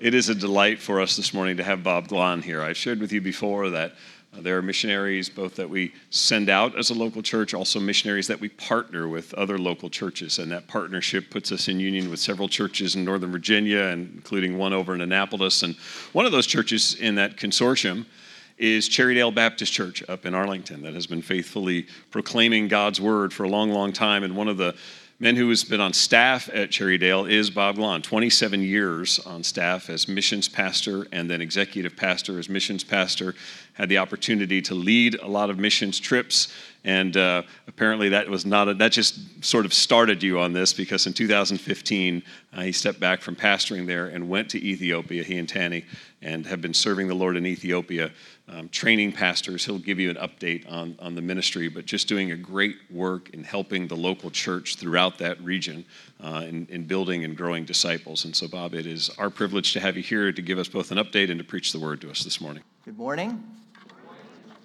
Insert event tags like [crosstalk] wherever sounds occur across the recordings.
It is a delight for us this morning to have Bob Glahn here. I've shared with you before that uh, there are missionaries both that we send out as a local church, also missionaries that we partner with other local churches. And that partnership puts us in union with several churches in Northern Virginia, and including one over in Annapolis. And one of those churches in that consortium is Cherrydale Baptist Church up in Arlington that has been faithfully proclaiming God's word for a long, long time. And one of the men who has been on staff at Cherrydale is Bob Glahn, 27 years on staff as missions pastor and then executive pastor as missions pastor. Had the opportunity to lead a lot of missions trips, and uh, apparently that was not a, that just sort of started you on this because in 2015 uh, he stepped back from pastoring there and went to Ethiopia, he and Tanny, and have been serving the Lord in Ethiopia um, training pastors. He'll give you an update on, on the ministry, but just doing a great work in helping the local church throughout that region uh, in, in building and growing disciples. And so, Bob, it is our privilege to have you here to give us both an update and to preach the word to us this morning. Good morning.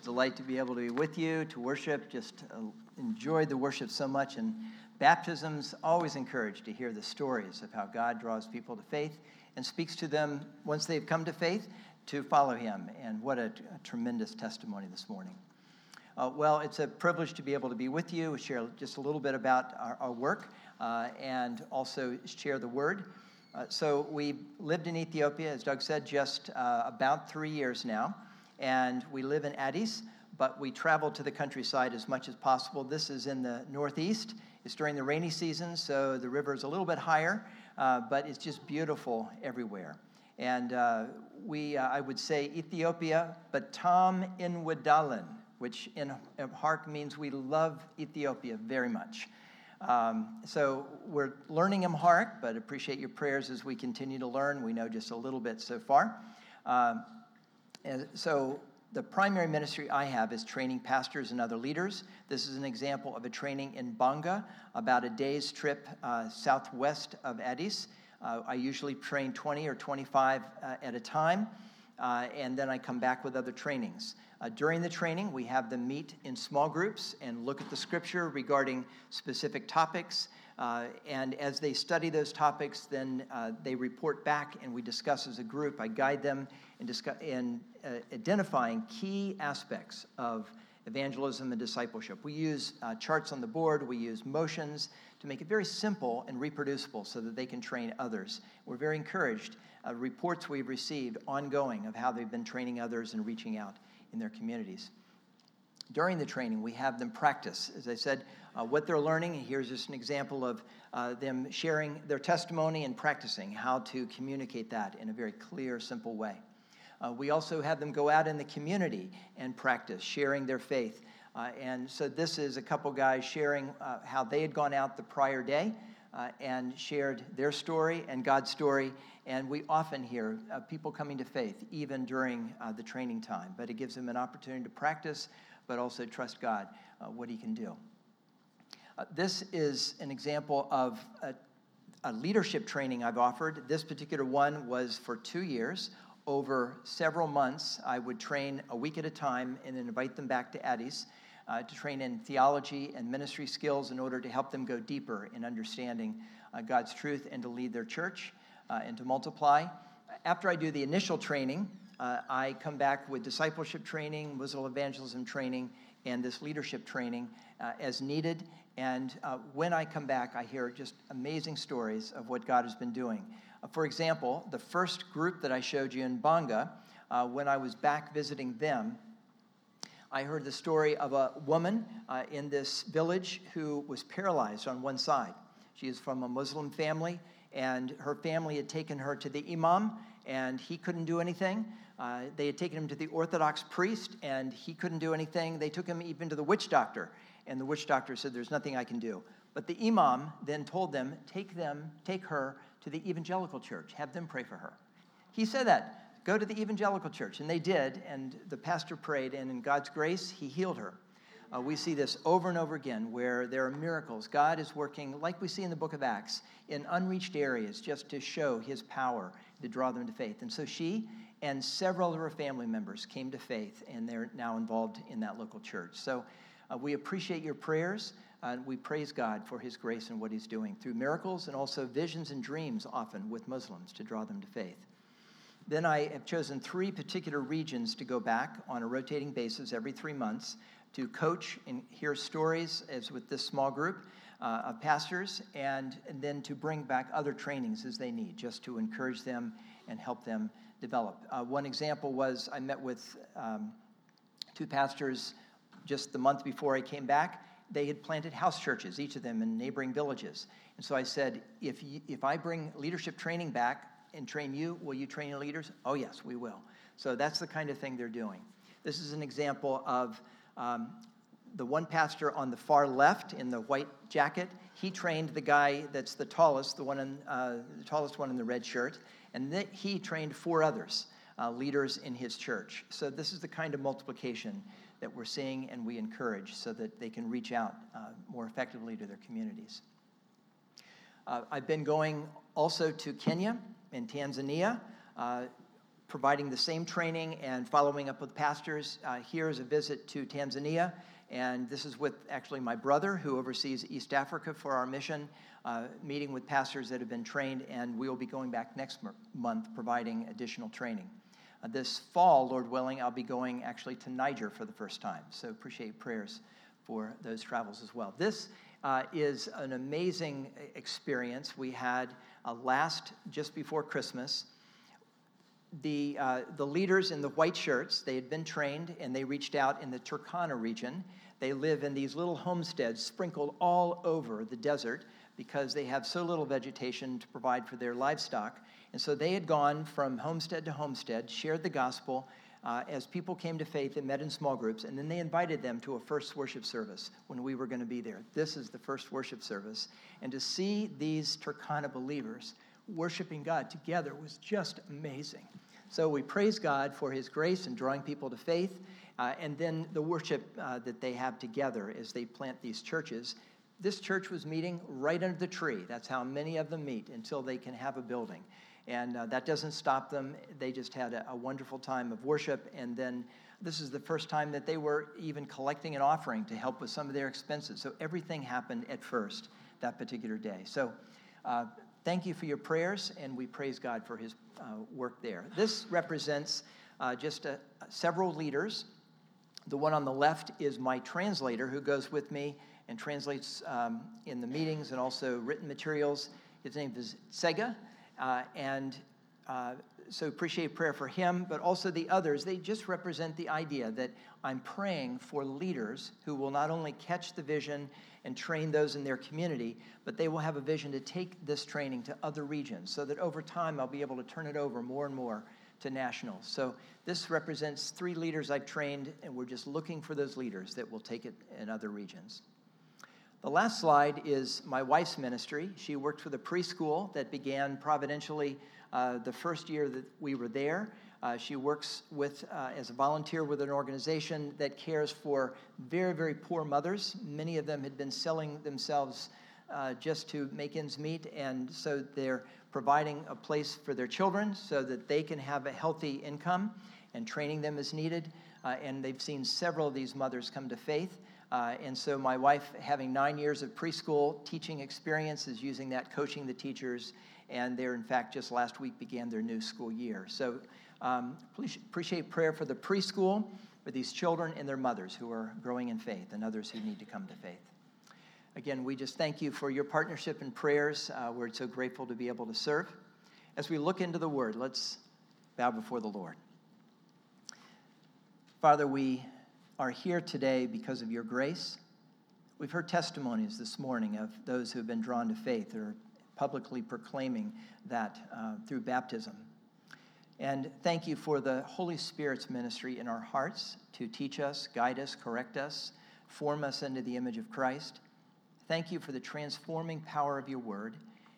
Delight to be able to be with you, to worship. Just uh, enjoyed the worship so much. And baptisms always encouraged to hear the stories of how God draws people to faith and speaks to them once they've come to faith to follow him. And what a, a tremendous testimony this morning. Uh, well, it's a privilege to be able to be with you, share just a little bit about our, our work, uh, and also share the word. Uh, so, we lived in Ethiopia, as Doug said, just uh, about three years now, and we live in Addis, but we travel to the countryside as much as possible. This is in the northeast. It's during the rainy season, so the river is a little bit higher, uh, but it's just beautiful everywhere. And uh, we, uh, I would say Ethiopia, but Tom Inwadalen, which in Amharic means we love Ethiopia very much. Um, so we're learning Amharic, but appreciate your prayers as we continue to learn. We know just a little bit so far. Um, and so the primary ministry I have is training pastors and other leaders. This is an example of a training in Banga, about a day's trip uh, southwest of Addis. Uh, I usually train 20 or 25 uh, at a time, uh, and then I come back with other trainings. Uh, during the training, we have them meet in small groups and look at the scripture regarding specific topics. Uh, and as they study those topics, then uh, they report back and we discuss as a group. I guide them in, discuss- in identifying key aspects of evangelism and discipleship. We use charts on the board, we use motions to make it very simple and reproducible so that they can train others. We're very encouraged. Uh, reports we've received ongoing of how they've been training others and reaching out in their communities. During the training, we have them practice, as I said, uh, what they're learning. Here's just an example of uh, them sharing their testimony and practicing how to communicate that in a very clear, simple way. Uh, we also have them go out in the community and practice, sharing their faith. Uh, and so this is a couple guys sharing uh, how they had gone out the prior day uh, and shared their story and God's story. And we often hear uh, people coming to faith even during uh, the training time. But it gives them an opportunity to practice, but also trust God, uh, what He can do. This is an example of a, a leadership training I've offered. This particular one was for two years over several months, I would train a week at a time and then invite them back to Addis uh, to train in theology and ministry skills in order to help them go deeper in understanding uh, God's truth and to lead their church uh, and to multiply. After I do the initial training, uh, I come back with discipleship training, Muslim evangelism training, and this leadership training uh, as needed. And uh, when I come back, I hear just amazing stories of what God has been doing. for example, the first group that I showed you in Banga, when I was back visiting them, I heard the story of a woman uh, in this village who was paralyzed on one side. She is from a Muslim family, and her family had taken her to the imam, and he couldn't do anything. Uh, they had taken him to the Orthodox priest, and he couldn't do anything. They took him even to the witch doctor, and the witch doctor said, There's nothing I can do. But the imam then told them, Take them, take her to the evangelical church, have them pray for her. He said that go to the evangelical church. And they did, and the pastor prayed, and in God's grace, he healed her. Uh, we see this over and over again where there are miracles. God is working, like we see in the book of Acts, in unreached areas just to show his power to draw them to faith. And so she and several of her family members came to faith, and they're now involved in that local church. So uh, we appreciate your prayers. Uh, we praise God for his grace and what he's doing through miracles and also visions and dreams, often with Muslims, to draw them to faith. Then I have chosen three particular regions to go back on a rotating basis every three months to coach and hear stories, as with this small group uh, of pastors, and, and then to bring back other trainings as they need, just to encourage them and help them develop. Uh, one example was I met with um, two pastors just the month before I came back. They had planted house churches, each of them in neighboring villages. And so I said, if, you, if I bring leadership training back and train you, will you train your leaders? Oh, yes, we will. So that's the kind of thing they're doing. This is an example of um, the one pastor on the far left in the white jacket. He trained the guy that's the tallest, the one in, uh, the tallest one in the red shirt, and th- he trained four others, uh, leaders in his church. So this is the kind of multiplication that we're seeing and we encourage so that they can reach out uh, more effectively to their communities. Uh, I've been going also to Kenya and Tanzania, uh, providing the same training and following up with pastors. Uh, here is a visit to Tanzania, and this is with actually my brother who oversees East Africa for our mission, uh, meeting with pastors that have been trained, and we will be going back next month providing additional training. Uh, this fall, Lord willing, I'll be going actually to Niger for the first time, so appreciate prayers for those travels as well. This uh, is an amazing experience we had uh, last just before Christmas. The, uh, the leaders in the white shirts, they had been trained and they reached out in the Turkana region. They live in these little homesteads sprinkled all over the desert because they have so little vegetation to provide for their livestock. And so they had gone from homestead to homestead, shared the gospel, uh, as people came to faith and met in small groups, and then they invited them to a first worship service when we were going to be there. This is the first worship service. And to see these Turkana believers worshiping God together was just amazing. So we praise God for his grace in drawing people to faith, uh, and then the worship uh, that they have together as they plant these churches. This church was meeting right under the tree. That's how many of them meet until they can have a building. And uh, that doesn't stop them. They just had a, a, wonderful time of worship. And then this is the first time that they were even collecting an offering to help with some of their expenses. So everything happened at first that particular day. So uh, thank you for your prayers, and we praise God for his uh, work there. This represents uh, just uh, several leaders. The one on the left is my translator who goes with me and translates um, in the meetings and also written materials. His name is Sega. Uh, and uh, so appreciate prayer for him, but also the others. They just represent the idea that I'm praying for leaders who will not only catch the vision and train those in their community, but they will have a vision to take this training to other regions so that over time I'll be able to turn it over more and more to nationals. So this represents three leaders I've trained, and we're just looking for those leaders that will take it in other regions. The last slide is my wife's ministry. She worked for the preschool that began providentially uh, the first year that we were there. Uh, she works with, uh, as a volunteer with an organization that cares for very, very poor mothers. Many of them had been selling themselves uh, just to make ends meet, and so they're providing a place for their children so that they can have a healthy income, and training them as needed. Uh, and they've seen several of these mothers come to faith. Uh, and so my wife, having nine years of preschool teaching experience, is using that coaching the teachers. And they're, in fact, just last week began their new school year. So um, please appreciate prayer for the preschool, for these children and their mothers who are growing in faith and others who need to come to faith. Again, we just thank you for your partnership and prayers. Uh, we're so grateful to be able to serve. As we look into the word, let's bow before the Lord. Father, we are here today because of your grace. We've heard testimonies this morning of those who have been drawn to faith or publicly proclaiming that uh, through baptism. And thank you for the Holy Spirit's ministry in our hearts to teach us, guide us, correct us, form us into the image of Christ. Thank you for the transforming power of your word.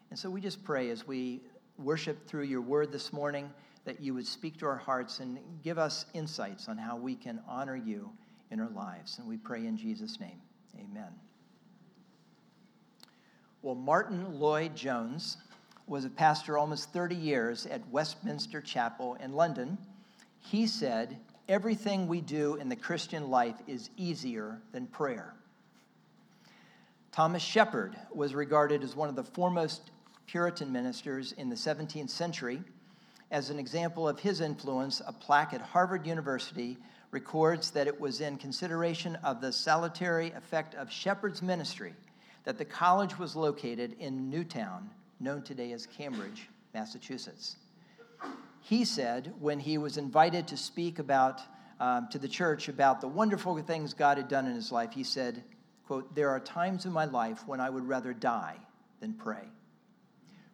And so we just pray as we worship through your word this morning that you would speak to our hearts and give us insights on how we can honor you in our lives. And we pray in Jesus' name. Amen. Well, Martyn Lloyd-Jones was a pastor almost 30 years at Westminster Chapel in London. He said, Everything we do in the Christian life is easier than prayer. Thomas Shepard was regarded as one of the foremost Puritan ministers in the 17th century As an example of his influence, a plaque at Harvard University records that it was in consideration of the salutary effect of Shepard's ministry that the college was located in Newtown, known today as Cambridge, Massachusetts. He said when he was invited to speak about um, to the church about the wonderful things God had done in his life, he said, quote, There are times in my life when I would rather die than pray.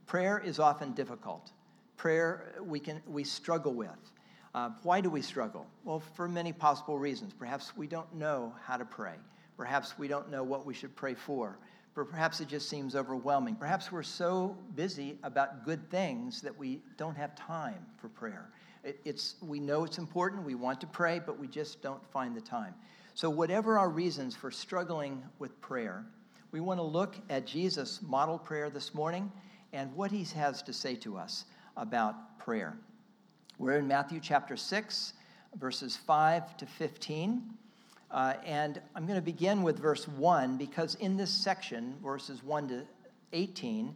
Prayer is often difficult. Prayer we, can, we struggle with. Uh, why do we struggle? Well, for many possible reasons. Perhaps we don't know how to pray. Perhaps we don't know what we should pray for. But perhaps it just seems overwhelming. Perhaps we're so busy about good things that we don't have time for prayer. It, it's, we know it's important, we want to pray, but we just don't find the time. So, whatever our reasons for struggling with prayer, we want to look at Jesus' model prayer this morning and what he has to say to us about prayer. We're in Matthew chapter 6, verses 5 to 15. Uh, and I'm going to begin with verse 1 because in this section, verses 1 to 18,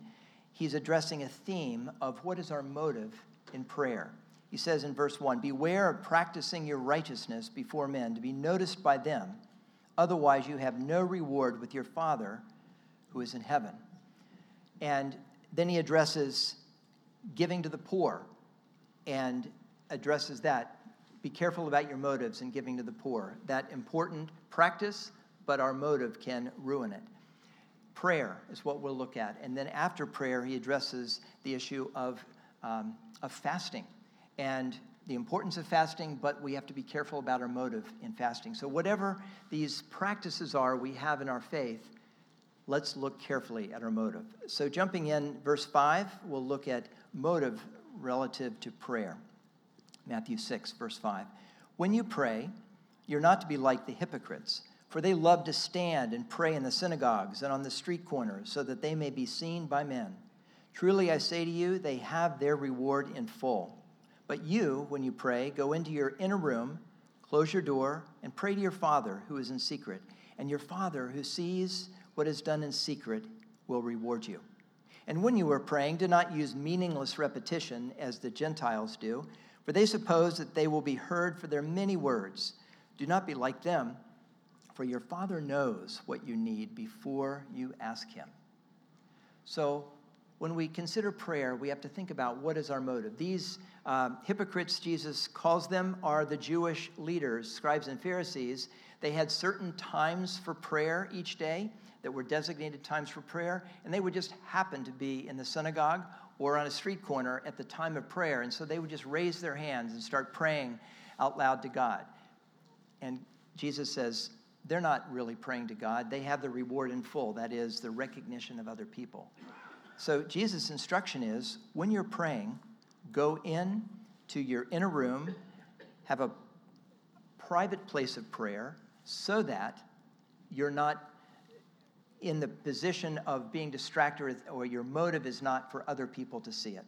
he's addressing a theme of what is our motive in prayer. He says in verse 1 Beware of practicing your righteousness before men to be noticed by them. Otherwise, you have no reward with your Father who is in heaven. And then he addresses giving to the poor and addresses that. Be careful about your motives in giving to the poor. That important practice, but our motive can ruin it. Prayer is what we'll look at. And then after prayer, he addresses the issue of, um, of fasting and the importance of fasting, but we have to be careful about our motive in fasting. So, whatever these practices are we have in our faith, let's look carefully at our motive. So, jumping in, verse 5, we'll look at motive relative to prayer. Matthew 6, verse 5. When you pray, you're not to be like the hypocrites, for they love to stand and pray in the synagogues and on the street corners, so that they may be seen by men. Truly, I say to you, they have their reward in full. But you, when you pray, go into your inner room, close your door, and pray to your Father who is in secret. And your Father who sees what is done in secret will reward you. And when you are praying, do not use meaningless repetition as the Gentiles do, for they suppose that they will be heard for their many words. Do not be like them, for your Father knows what you need before you ask Him. So, when we consider prayer, we have to think about what is our motive. These um, hypocrites, Jesus calls them, are the Jewish leaders, scribes and Pharisees. They had certain times for prayer each day that were designated times for prayer, and they would just happen to be in the synagogue or on a street corner at the time of prayer. And so they would just raise their hands and start praying out loud to God. And Jesus says, they're not really praying to God. They have the reward in full, that is, the recognition of other people. So Jesus' instruction is when you're praying, go in to your inner room, have a private place of prayer so that you're not in the position of being distracted or your motive is not for other people to see it.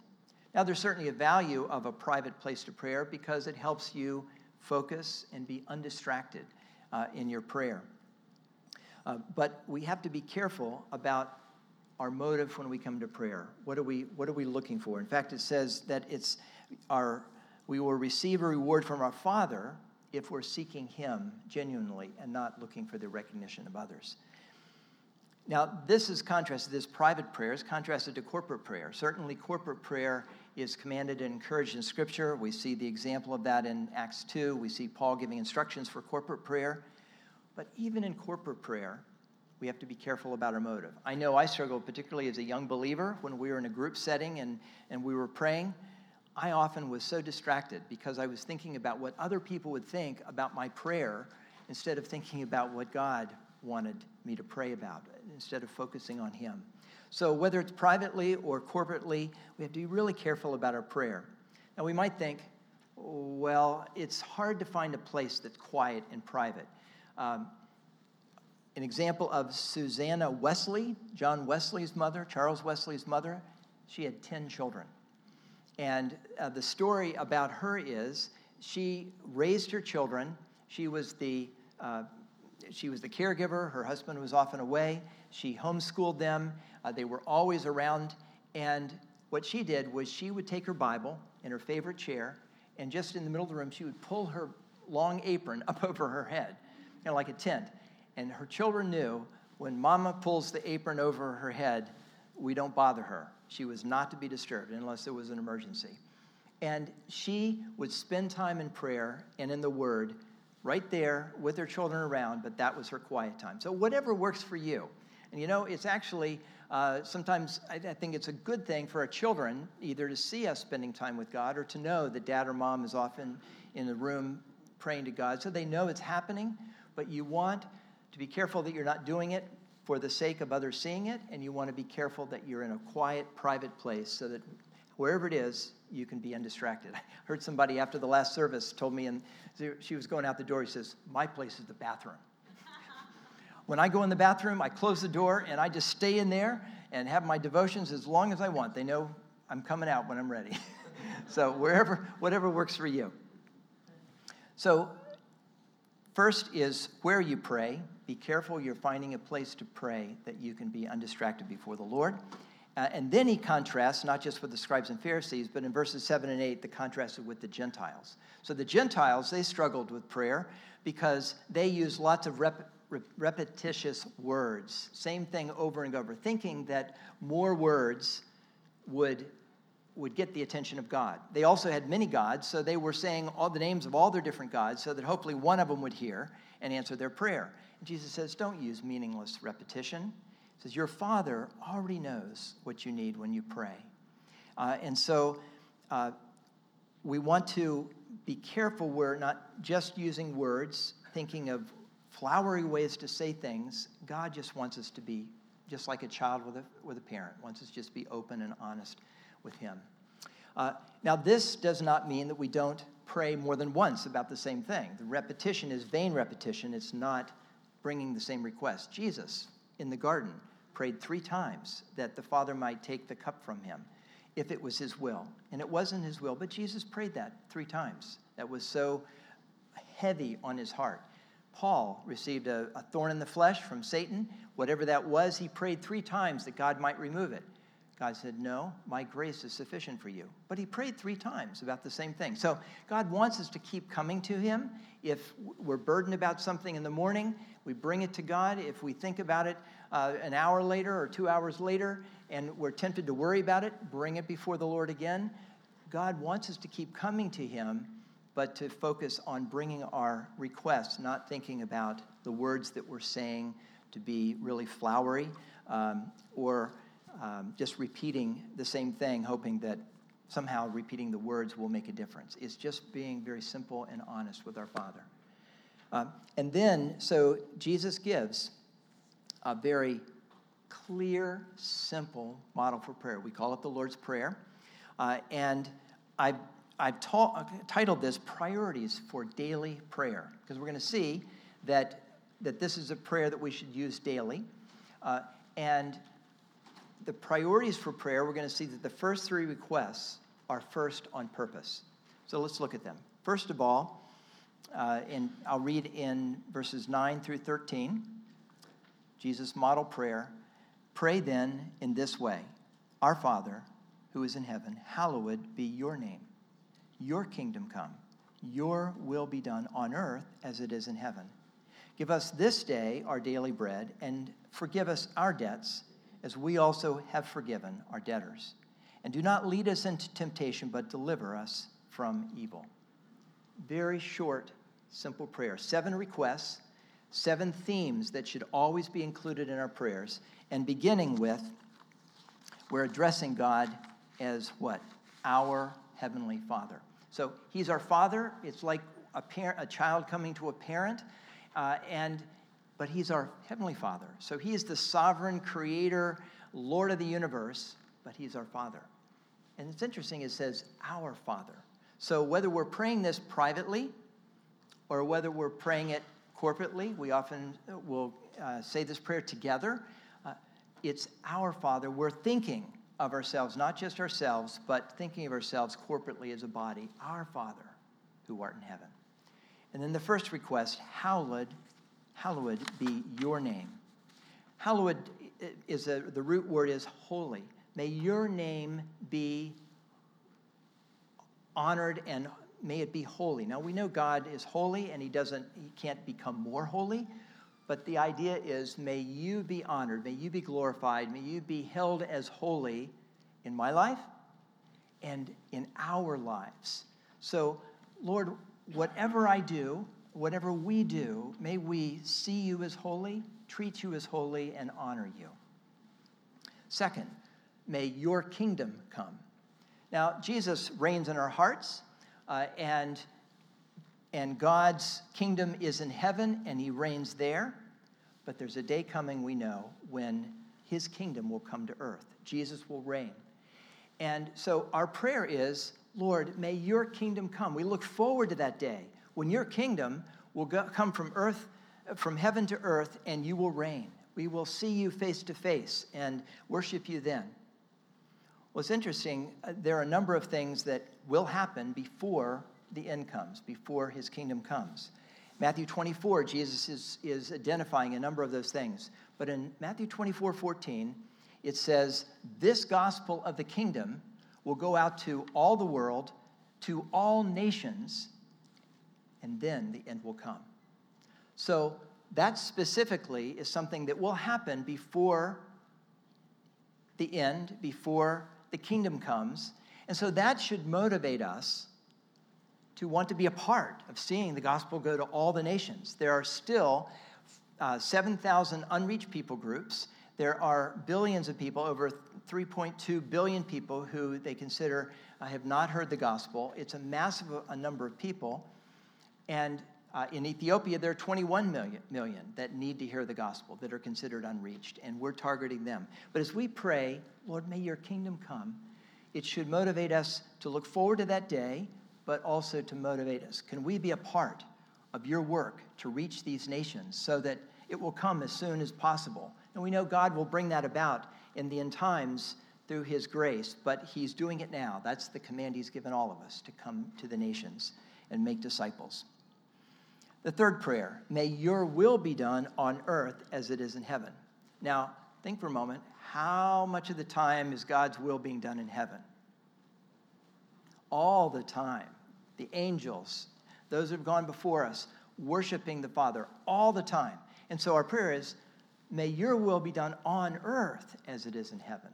Now, there's certainly a value of a private place to prayer because it helps you focus and be undistracted uh, in your prayer. Uh, but we have to be careful about our motive when we come to prayer. What are we, what are we looking for? In fact, it says that it's our, we will receive a reward from our Father if we're seeking Him genuinely and not looking for the recognition of others. Now, this is contrasted, this private prayer is contrasted to corporate prayer. Certainly, corporate prayer is commanded and encouraged in Scripture. We see the example of that in Acts 2. We see Paul giving instructions for corporate prayer. But even in corporate prayer, we have to be careful about our motive. I know I struggled, particularly as a young believer, when we were in a group setting and, and we were praying. I often was so distracted because I was thinking about what other people would think about my prayer instead of thinking about what God wanted me to pray about, instead of focusing on Him. So, whether it's privately or corporately, we have to be really careful about our prayer. Now, we might think, well, it's hard to find a place that's quiet and private. Um, an example of Susanna Wesley, John Wesley's mother, Charles Wesley's mother. She had 10 children. And uh, the story about her is she raised her children. She was the uh, she was the caregiver. Her husband was often away. She homeschooled them. Uh, they were always around. And what she did was she would take her Bible in her favorite chair, and just in the middle of the room, she would pull her long apron up [laughs] over her head, kind of like a tent. And her children knew when mama pulls the apron over her head, we don't bother her. She was not to be disturbed unless there was an emergency. And she would spend time in prayer and in the Word right there with her children around, but that was her quiet time. So, whatever works for you. And you know, it's actually uh, sometimes I, I think it's a good thing for our children either to see us spending time with God or to know that dad or mom is often in the room praying to God so they know it's happening. But you want to be careful that you're not doing it for the sake of others seeing it, and you want to be careful that you're in a quiet, private place so that wherever it is, you can be undistracted. [laughs] I heard somebody after the last service told me, and she was going out the door, he says, My place is the bathroom. [laughs] when I go in the bathroom, I close the door and I just stay in there and have my devotions as long as I want. They know I'm coming out when I'm ready. [laughs] so, wherever, whatever works for you. So, first is where you pray. Be careful you're finding a place to pray that you can be undistracted before the Lord. Uh, and then he contrasts, not just with the scribes and Pharisees, but in verses 7 and 8, the contrast with the Gentiles. So the Gentiles, they struggled with prayer because they used lots of rep- repetitious words, same thing over and over, thinking that more words would, would get the attention of God. They also had many gods, so they were saying all the names of all their different gods so that hopefully one of them would hear and answer their prayer. And Jesus says, Don't use meaningless repetition says, Your Father already knows what you need when you pray. Uh, and so uh, we want to be careful we're not just using words, thinking of flowery ways to say things. God just wants us to be just like a child with a, with a parent, wants us just be open and honest with Him. Uh, now, this does not mean that we don't pray more than once about the same thing. The repetition is vain repetition, it's not bringing the same request. Jesus in the garden prayed three times that the Father might take the cup from him if it was his will. And it wasn't his will, but Jesus prayed that three times. That was so heavy on his heart. Paul received a, a, thorn in the flesh from Satan. Whatever that was, he prayed three times that God might remove it. God said, No, my grace is sufficient for you. But he prayed three times about the same thing. So God wants us to keep coming to him. If we're burdened about something in the morning, we bring it to God. If we think about it uh, an hour later or two hours later and we're tempted to worry about it, bring it before the Lord again. God wants us to keep coming to Him, but to focus on bringing our requests, not thinking about the words that we're saying to be really flowery um, or um, just repeating the same thing, hoping that somehow repeating the words will make a difference. It's just being very simple and honest with our Father. Uh, and then, so Jesus gives a very clear, simple model for prayer. We call it the Lord's Prayer. Uh, and I've, I've ta- titled this Priorities for Daily Prayer, because we're going to see that, that this is a prayer that we should use daily. Uh, and the priorities for prayer, we're going to see that the first three requests are first on purpose. So let's look at them. First of all, uh, and I'll read in verses 9 through 13. Jesus' model prayer. Pray then in this way Our Father, who is in heaven, hallowed be your name. Your kingdom come. Your will be done on earth as it is in heaven. Give us this day our daily bread, and forgive us our debts, as we also have forgiven our debtors. And do not lead us into temptation, but deliver us from evil. Very short, simple prayer. Seven requests seven themes that should always be included in our prayers. And beginning with, we're addressing God as what? Our Heavenly Father. So He's our Father. It's like a, parent, a child coming to a parent. Uh, and but he's our heavenly father so he is the sovereign creator lord of the universe but he's our father and it's interesting it says our father so whether we're praying this privately or whether we're praying it corporately. We often uh, will uh, say this prayer together. Uh, it's our Father. We're thinking of ourselves, not just ourselves, but thinking of ourselves corporately as a body. Our Father who art in heaven. And then the first request, hallowed, hallowed be your name. Hallowed is a, the root word is holy. May your name be honored and may it be holy. Now we know God is holy and he doesn't he can't become more holy, but the idea is may you be honored, may you be glorified, may you be held as holy in my life and in our lives. So, Lord, whatever I do, whatever we do, may we see you as holy, treat you as holy, and honor you. Second, may your kingdom come. Now, Jesus reigns in our hearts, uh, and, and God's kingdom is in heaven, and he reigns there. But there's a day coming, we know, when his kingdom will come to earth. Jesus will reign. And so our prayer is, Lord, may your kingdom come. We look forward to that day when your kingdom will go, come from earth, from heaven to earth, and you will reign. We will see you face to face and worship you then. Well, it's interesting. Uh, there are a number of things that will happen before the end comes, before his kingdom comes. Matthew 24, Jesus is, is identifying a number of those things. But in Matthew 24, 14, it says, This gospel of the kingdom will go out to all the world, to all nations, and then the end will come. So, that specifically is something that will happen before the end, before the kingdom comes. And so that should motivate us to want to be a part of seeing the gospel go to all the nations. There are still uh, 7,000 unreached people groups. There are billions of people, over 3.2 billion people, who they consider uh, have not heard the gospel. It's a massive a number of people. And uh, in Ethiopia, there are 21 million, million that need to hear the gospel, that are considered unreached, and we're targeting them. But as we pray, Lord, may your kingdom come, it should motivate us to look forward to that day, but also to motivate us. Can we be a part of your work to reach these nations so that it will come as soon as possible? And we know God will bring that about in the end times through his grace, but he's doing it now. That's the command he's given all of us to come to the nations and make disciples. The third prayer, may your will be done on earth as it is in heaven. Now, think for a moment how much of the time is God's will being done in heaven? All the time. The angels, those who have gone before us, worshiping the Father all the time. And so our prayer is, may your will be done on earth as it is in heaven.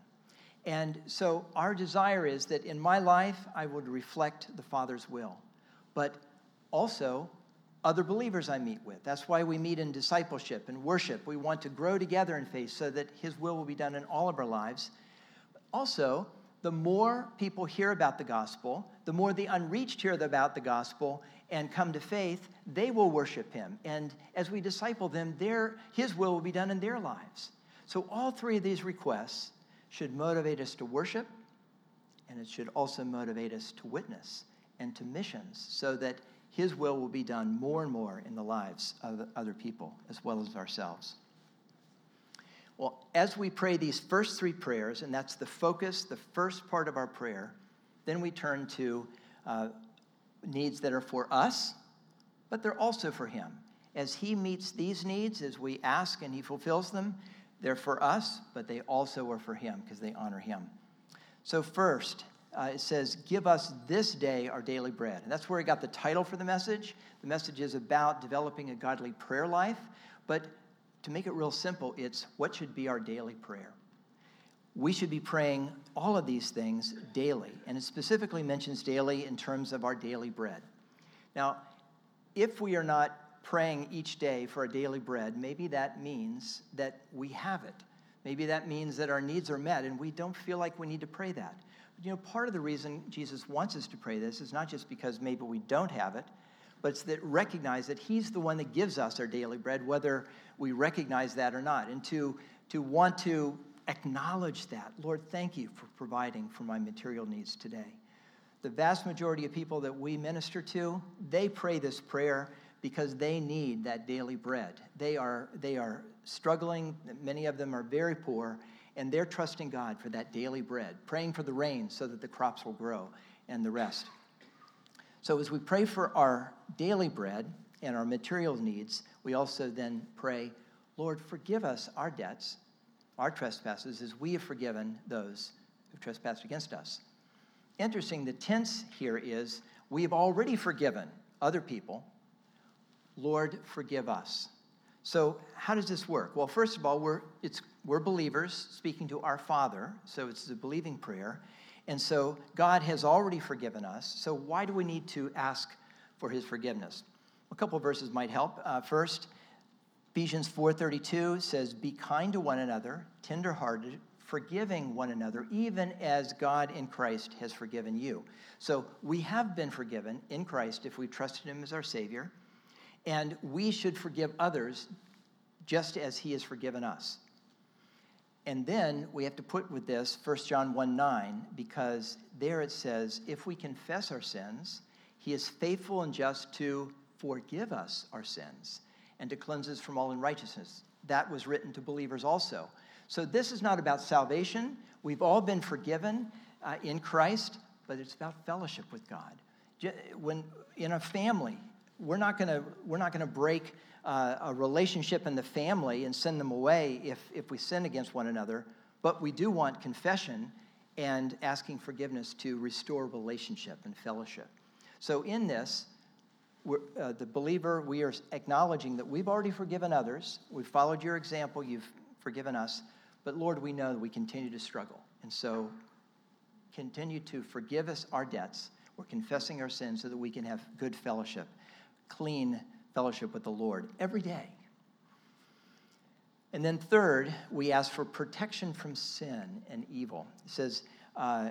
And so our desire is that in my life, I would reflect the Father's will. But also, other believers I meet with. That's why we meet in discipleship and worship. We want to grow together in faith so that His will will be done in all of our lives. Also, the more people hear about the gospel, the more the unreached hear about the gospel and come to faith, they will worship Him. And as we disciple them, their, His will will be done in their lives. So, all three of these requests should motivate us to worship, and it should also motivate us to witness and to missions so that his will will be done more and more in the lives of other people as well as ourselves. Well, as we pray these first three prayers, and that's the focus, the first part of our prayer, then we turn to uh, needs that are for us, but they're also for Him. As He meets these needs, as we ask and He fulfills them, they're for us, but they also are for Him because they honor Him. So, first, uh, it says, Give us this day our daily bread. And that's where I got the title for the message. The message is about developing a godly prayer life. But to make it real simple, it's what should be our daily prayer. We should be praying all of these things daily. And it specifically mentions daily in terms of our daily bread. Now, if we are not praying each day for our daily bread, maybe that means that we have it. Maybe that means that our needs are met and we don't feel like we need to pray that you know, part of the reason Jesus wants us to pray this is not just because maybe we don't have it, but it's that recognize that He's the one that gives us our daily bread, whether we recognize that or not. And to, to want to acknowledge that. Lord, thank you for providing for my material needs today. The vast majority of people that we minister to, they pray this prayer because they need that daily bread. They are, they are struggling, many of them are very poor, and they're trusting God for that daily bread, praying for the rain so that the crops will grow and the rest. So, as we pray for our daily bread and our material needs, we also then pray, Lord, forgive us our debts, our trespasses, as we have forgiven those who trespassed against us. interesting, the tense here is we've already forgiven other people. Lord, forgive us. So, how does this work? Well, first of all, we're, it's, we're believers speaking to our Father, so it's a believing prayer. And so, God has already forgiven us. So, why do we need to ask for his forgiveness? A couple verses might help. Uh, first, Ephesians 4:32 says, "Be kind to one another, tenderhearted, forgiving one another, even as God in Christ has forgiven you." So we have been forgiven in Christ if we trusted him as our savior. And we should forgive others just as he has forgiven us. And then we have to put with this 1 John 1 9, because there it says, if we confess our sins, he is faithful and just to forgive us our sins and to cleanse us from all unrighteousness. That was written to believers also. So this is not about salvation. We've all been forgiven uh, in Christ, but it's about fellowship with God. When in a family, we're not going to we're not going to break uh, a relationship in the family and send them away if if we sin against one another but we do want confession and asking forgiveness to restore relationship and fellowship. So in this uh, the believer we are acknowledging that we've already forgiven others we've followed your example you've forgiven us but lord we know that we continue to struggle. And so continue to forgive us our debts. We're confessing our sins so that we can have good fellowship clean fellowship with the Lord every day. And then, third, we ask for protection from sin and evil. It says, uh,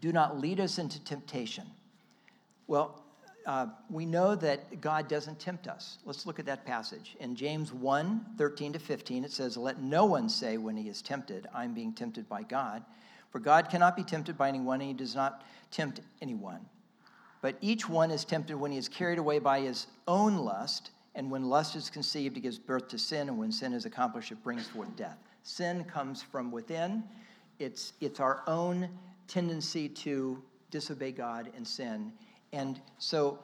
Do not lead us into temptation. Well, uh, we know that God doesn't tempt us. Let's look at that passage. In James 1 13 to 15, it says, Let no one say when he is tempted, I'm being tempted by God. For God cannot be tempted by anyone, and he does not tempt anyone. But each one is tempted when he is carried away by his own lust. And when lust is conceived, it gives birth to sin. And when sin is accomplished, it brings forth death. Sin comes from within, it's, it's our own tendency to disobey God and sin. And so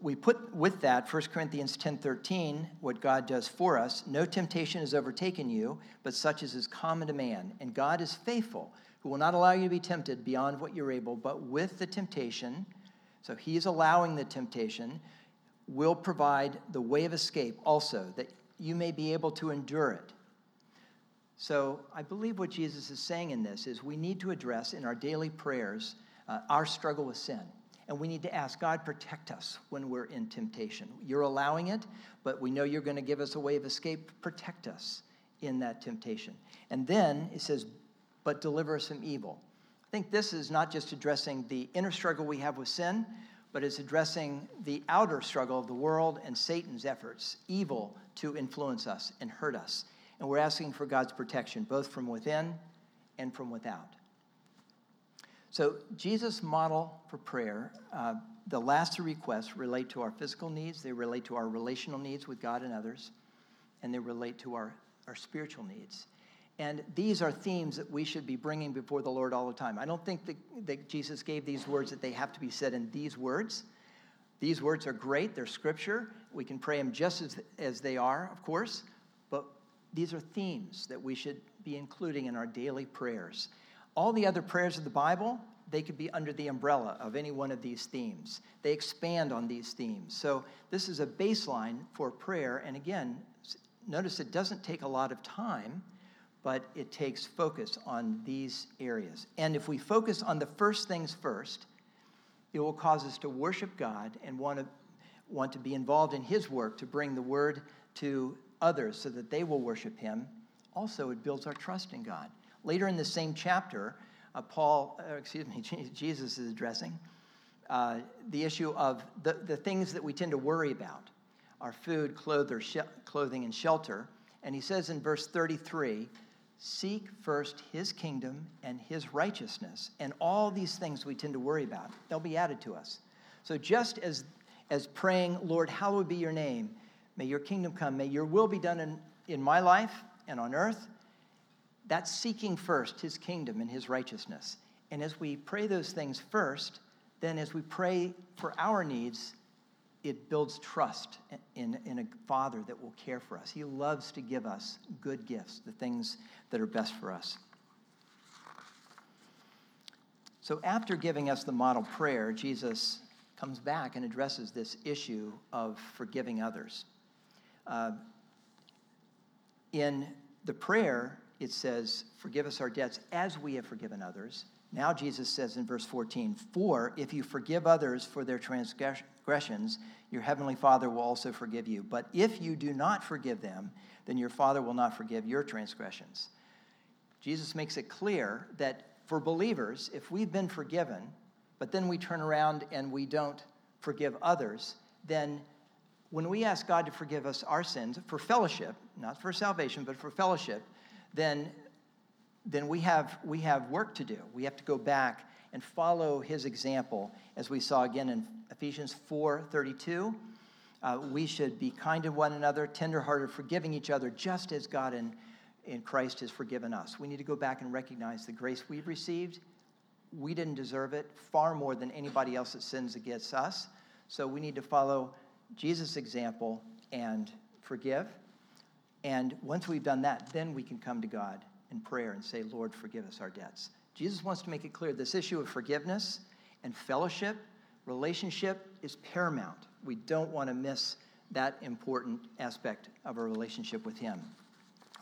we put with that 1 Corinthians 10:13 what God does for us no temptation has overtaken you but such as is common to man and God is faithful who will not allow you to be tempted beyond what you're able but with the temptation so he is allowing the temptation, will provide the way of escape also, that you may be able to endure it. So I believe what Jesus is saying in this is we need to address in our daily prayers uh, our struggle with sin. And we need to ask God, protect us when we're in temptation. You're allowing it, but we know you're going to give us a way of escape. Protect us in that temptation. And then it says, but deliver us from evil. I think this is not just addressing the inner struggle we have with sin, but it's addressing the outer struggle of the world and Satan's efforts, evil to influence us and hurt us. And we're asking for God's protection, both from within and from without. So, Jesus' model for prayer, uh, the last two requests relate to our physical needs, they relate to our relational needs with God and others, and they relate to our, our spiritual needs. And these are themes that we should be bringing before the Lord all the time. I don't think that, that, Jesus gave these words that they have to be said in these words. These words are great, they're scripture. We can pray them just as, as they are, of course, but these are themes that we should be including in our daily prayers. All the other prayers of the Bible, they could be under the umbrella of any one of these themes. They expand on these themes. So, this is a baseline for prayer. And again, notice it doesn't take a lot of time but it takes focus on these areas. And if we focus on the first things first, it will cause us to worship God and want to, want to be involved in His work to bring the word to others so that they will worship Him. Also, it builds our trust in God. Later in the same chapter, uh, Paul, uh, excuse me, [laughs] Jesus is addressing uh, the issue of the, the things that we tend to worry about our food, clothing, and shelter. And he says in verse 33 Seek first his kingdom and his righteousness, and all these things we tend to worry about, they'll be added to us. So just as, as praying, Lord, hallowed be your name, may your kingdom come, may your will be done in, in my life and on earth, that's seeking first his kingdom and his righteousness. And as we pray those things first, then as we pray for our needs, it builds trust in, in a father that will care for us. He loves to give us good gifts, the things that are best for us. So, after giving us the model prayer, Jesus comes back and addresses this issue of forgiving others. Uh, in the prayer, it says, Forgive us our debts as we have forgiven others. Now, Jesus says in verse 14, For if you forgive others for their transgressions, your heavenly Father will also forgive you. But if you do not forgive them, then your Father will not forgive your transgressions. Jesus makes it clear that for believers, if we've been forgiven, but then we turn around and we don't forgive others, then when we ask God to forgive us our sins for fellowship, not for salvation, but for fellowship, then, then we, have, we have work to do. We have to go back and follow his example, as we saw again in Ephesians 4:32. Uh, we should be kind to one another, tenderhearted, forgiving each other, just as God in, in Christ has forgiven us. We need to go back and recognize the grace we've received. We didn't deserve it far more than anybody else that sins against us. So we need to follow Jesus' example and forgive. And once we've done that, then we can come to God in prayer and say, Lord, forgive us our debts. Jesus wants to make it clear this issue of forgiveness and fellowship, relationship is paramount. We don't want to miss that important aspect of our relationship with Him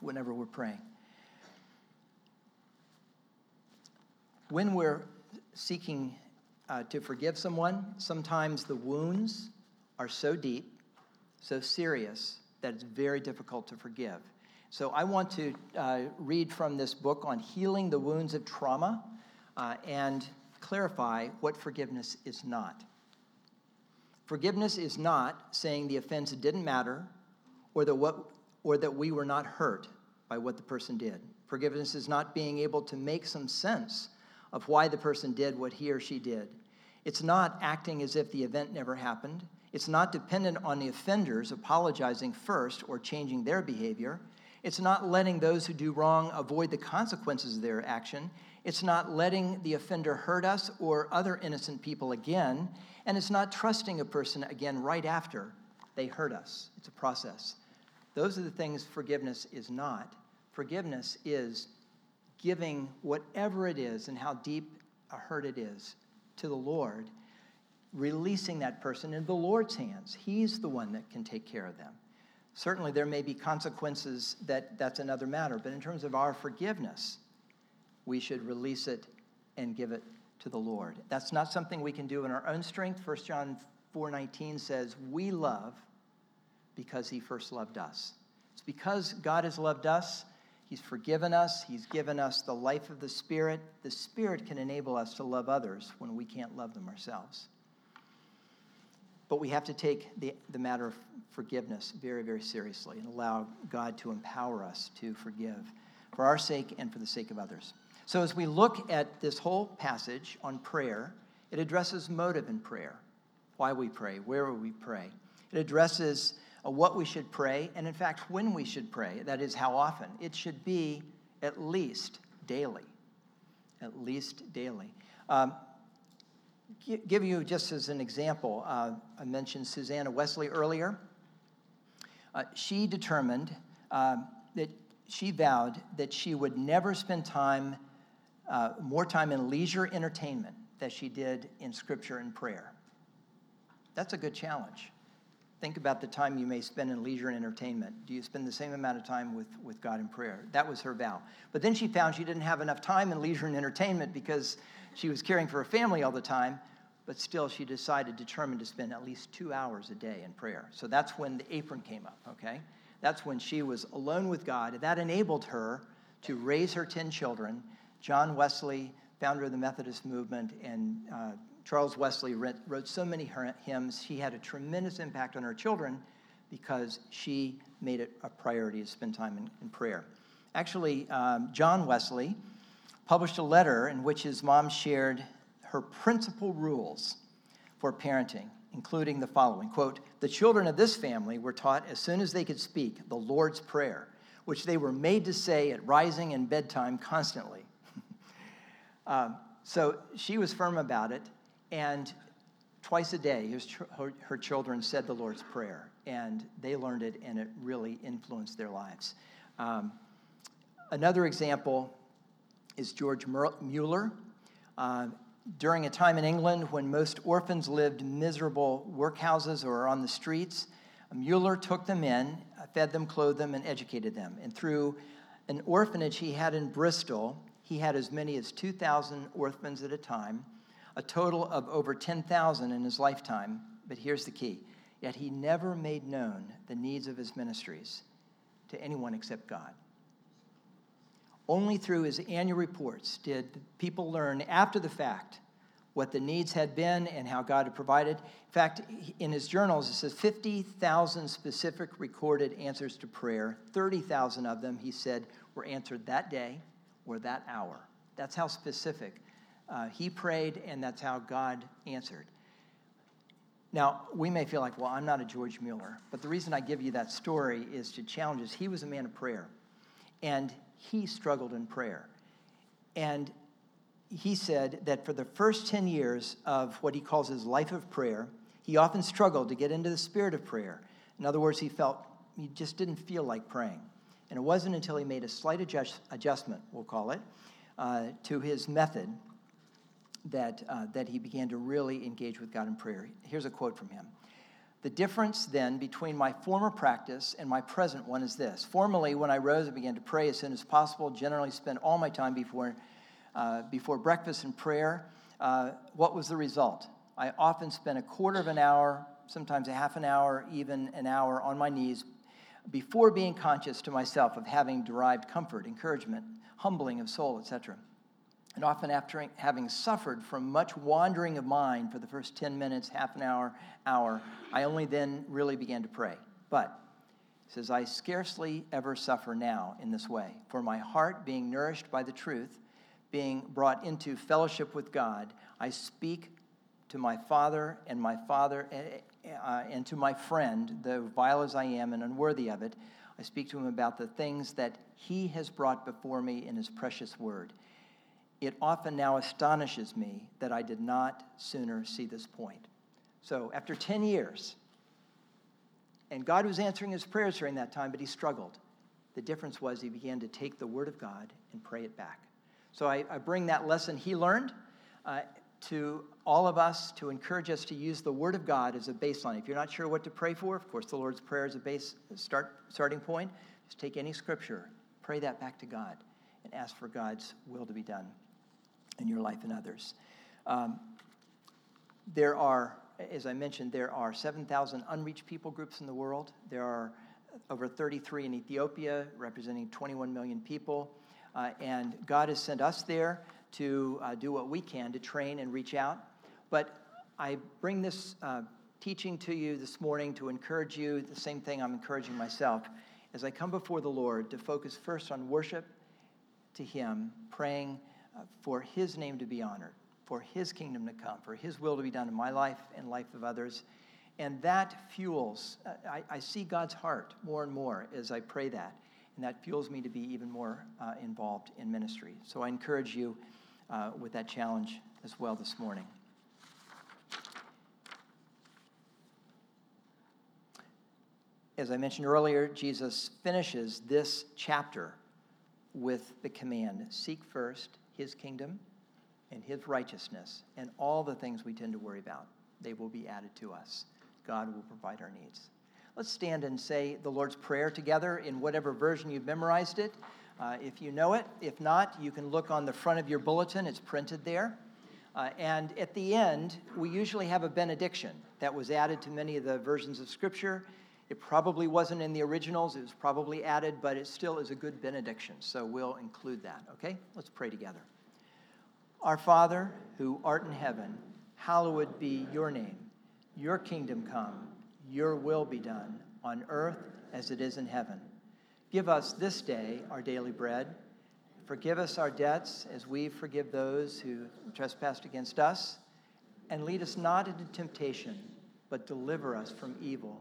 whenever we're praying. When we're seeking uh, to forgive someone, sometimes the wounds are so deep, so serious, that it's very difficult to forgive. So I want to uh, read from this book on healing the wounds of trauma uh, and clarify what forgiveness is not. Forgiveness is not saying the offense didn't matter or that, what, or that we were not hurt by what the person did. Forgiveness is not being able to make some sense of why the person did what he or she did. It's not acting as if the event never happened. It's not dependent on the offenders apologizing first or changing their behavior. It's not letting those who do wrong avoid the consequences of their action. It's not letting the offender hurt us or other innocent people again. And it's not trusting a person again right after they hurt us. It's a process. Those are the things forgiveness is not. Forgiveness is giving whatever it is and how deep a hurt it is to the Lord releasing that person in the Lord's hands. He's the one that can take care of them. Certainly, there may be consequences that that's another matter, but in terms of our forgiveness, we should release it and give it to the Lord. That's not something we can do in our own strength. 1 John 4:19 says, "We love because he first loved us." It's because God has loved us, he's forgiven us, he's given us the life of the Spirit. The Spirit can enable us to love others when we can't love them ourselves. But we have to take the, the matter of forgiveness very, very seriously and allow God to empower us to forgive for our sake and for the sake of others. So, as we look at this whole passage on prayer, it addresses motive in prayer why we pray, where we pray. It addresses uh, what we should pray, and in fact, when we should pray. That is, how often. It should be at least daily. At least daily. Um, give you just as an example, uh, I mentioned Susanna Wesley earlier. Uh, she determined uh, that she vowed that she would never spend time, uh, more time in leisure entertainment than she did in scripture and prayer. That's a good challenge. Think about the time you may spend in leisure and entertainment. Do you spend the same amount of time with, with God in prayer? That was her vow. But then she found she didn't have enough time in leisure and entertainment because she was caring for her family all the time, but still she decided, determined to spend at least two hours a day in prayer. So that's when the apron came up, okay? That's when she was alone with God. That enabled her to raise her 10 children. John Wesley, founder of the Methodist movement, and uh, Charles Wesley wrote, so many hymns. He had a tremendous impact on her children because she made it a priority to spend time in, in prayer. Actually, um, John Wesley, published a letter in which his mom shared her principal rules for parenting, including the following quote, The children of this family were taught as soon as they could speak the Lord's Prayer, which they were made to say at rising and bedtime constantly. [laughs] um, so she was firm about it, and twice a day, her, her children said the Lord's Prayer, and they learned it, and it really influenced their lives. Um, another example is George Mueller. Uh, during a time in England when most orphans lived miserable workhouses or on the streets, Mueller took them in, fed them, clothed them, and educated them. And through an orphanage he had in Bristol, he had as many as 2,000 orphans at a time, a total of over 10,000 in his lifetime. But here's the key yet he never made known the needs of his ministries to anyone except God. Only through his annual reports did people learn after the fact what the needs had been and how God had provided. In fact, in his journals, it says 50,000 specific recorded answers to prayer. 30,000 of them, he said, were answered that day or that hour. That's how specific uh, he prayed, and that's how God answered. Now, we may feel like, well, I'm not a George Mueller, but the reason I give you that story is to challenge us. He was a man of prayer, and he struggled in prayer. And he said that for the first 10 years of what he calls his life of prayer, he often struggled to get into the spirit of prayer. In other words, he felt he just didn't feel like praying. And it wasn't until he made a slight adjust, adjustment, we'll call it, uh, to his method that, uh, that he began to really engage with God in prayer. Here's a quote from him the difference then between my former practice and my present one is this. Formerly, when I rose and began to pray as soon as possible, generally spent all my time before, uh, before breakfast in prayer. Uh, what was the result? I often spent a quarter of an hour, sometimes a half an hour, even an hour on my knees before being conscious to myself of having derived comfort, encouragement, humbling of soul, etc. And often, after having suffered from much wandering of mind for the first 10 minutes, half an hour, hour, I only then really began to pray. But, he says, I scarcely ever suffer now in this way, for my heart being nourished by the truth, being brought into fellowship with God, I speak to my Father and my Father uh, and to my friend, though vile as I am and unworthy of it, I speak to him about the things that he has brought before me in his precious word. It often now astonishes me that I did not sooner see this point. So, after 10 years, and God was answering his prayers during that time, but he struggled. The difference was he began to take the word of God and pray it back. So, I, I bring that lesson he learned uh, to all of us to encourage us to use the word of God as a baseline. If you're not sure what to pray for, of course, the Lord's Prayer is a base start, starting point. Just take any scripture, pray that back to God, and ask for God's will to be done in your life and others. Um, there are, as I mentioned, there are 7,000 unreached people groups in the world. There are over 33 in Ethiopia, representing 21 million people. Uh, and God has sent us there to uh, do what we can to train and reach out. But I bring this uh, teaching to you this morning to encourage you, the same thing I'm encouraging myself, as I come before the Lord to focus first on worship to Him, praying for His name to be honored, for His kingdom to come, for His will to be done in my life and life of others. And that fuels, uh, I, I, see God's heart more and more as I pray that. And that fuels me to be even more uh, involved in ministry. So I encourage you uh, with that challenge as well this morning. As I mentioned earlier, Jesus finishes this chapter with the command seek first his kingdom and his righteousness, and all the things we tend to worry about, they will be added to us. God will provide our needs. Let's stand and say the Lord's Prayer together in whatever version you've memorized it. Uh, if you know it, if not, you can look on the front of your bulletin, it's printed there. Uh, and at the end, we usually have a benediction that was added to many of the versions of Scripture. It probably wasn't in the originals, it was probably added, but it still is a good benediction. So we'll include that, okay? Let's pray together. Our Father, who art in heaven, hallowed be your name. Your kingdom come, your will be done, on earth as it is in heaven. Give us this day our daily bread. Forgive us our debts as we forgive those who trespass against us. And lead us not into temptation, but deliver us from evil.